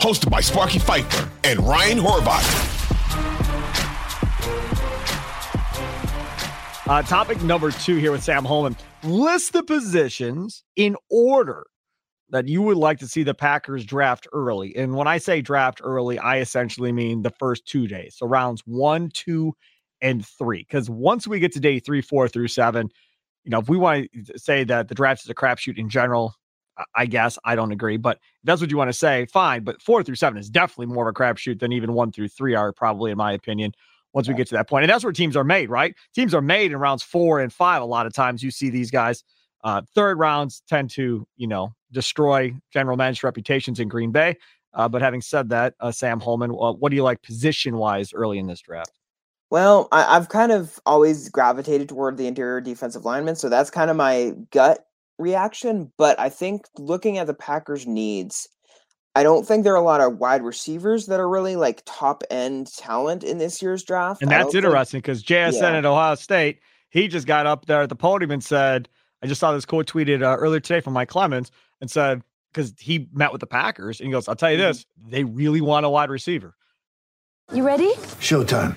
Hosted by Sparky Fifer and Ryan Horvath. Uh, topic number two here with Sam Holman. List the positions in order that you would like to see the Packers draft early. And when I say draft early, I essentially mean the first two days. So rounds one, two, and three. Because once we get to day three, four through seven, you know, if we want to say that the draft is a crapshoot in general, I guess I don't agree, but if that's what you want to say, fine. But four through seven is definitely more of a crapshoot than even one through three are, probably, in my opinion, once we get to that. And that's where teams are made, right? Teams are made in rounds four and five. A lot of times you see these guys, uh, third rounds tend to, you know, destroy general manager reputations in Green Bay. Uh, but having said that, uh, Sam Holman, uh, what do you like position wise early in this draft? Well, I, have kind of always gravitated toward the interior defensive lineman, so that's kind of my gut reaction. But I think looking at the Packers' needs, I don't think there are a lot of wide receivers that are really like top end talent in this year's draft. And that's interesting because JSN yeah. at Ohio State, he just got up there at the podium and said, I just saw this quote tweeted uh, earlier today from Mike Clemens and said, because he met with the Packers and he goes, I'll tell you mm-hmm. this, they really want a wide receiver. You ready? Showtime.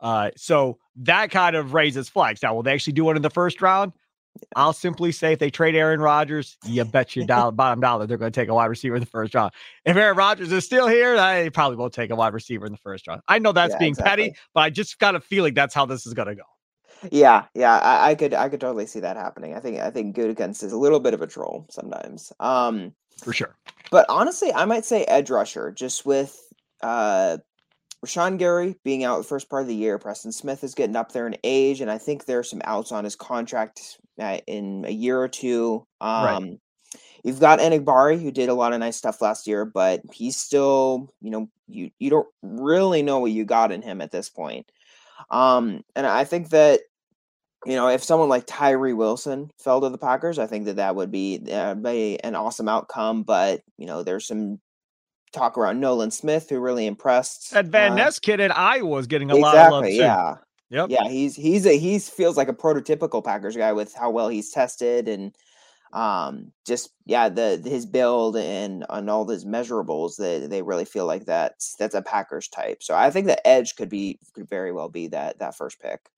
Uh, so that kind of raises flags. Now, will they actually do it in the first round? I'll simply say if they trade Aaron Rodgers, you bet your dollar, bottom dollar they're going to take a wide receiver in the first round. If Aaron Rodgers is still here, they probably won't take a wide receiver in the first round. I know that's yeah, being exactly. petty, but I just got a feeling that's how this is going to go. Yeah, yeah, I, I, could, I could totally see that happening. I think, I think Gutekunst is a little bit of a troll sometimes, um, for sure. But honestly, I might say edge rusher, just with uh, Rashan Gary being out the first part of the year, Preston Smith is getting up there in age, and I think there's some outs on his contract uh, in a year or two. Um, right. You've got Enagbare, who did a lot of nice stuff last year, but he's still, you know, you you don't really know what you got in him at this point. Um, and I think that, you know, if someone like Tyree Wilson fell to the Packers, I think that that would be, uh, be an awesome outcome. But you know, there's some talk around Nolan Smith, who really impressed. That Van uh, Ness kid in Iowa is getting a exactly, lot of love. Too. Yeah. Yep. Yeah, he's he's a he's feels like a prototypical Packers guy with how well he's tested and um just yeah the his build and on all his measurables they they really feel like that's that's a Packers type. So I think the edge could be could very well be that that first pick.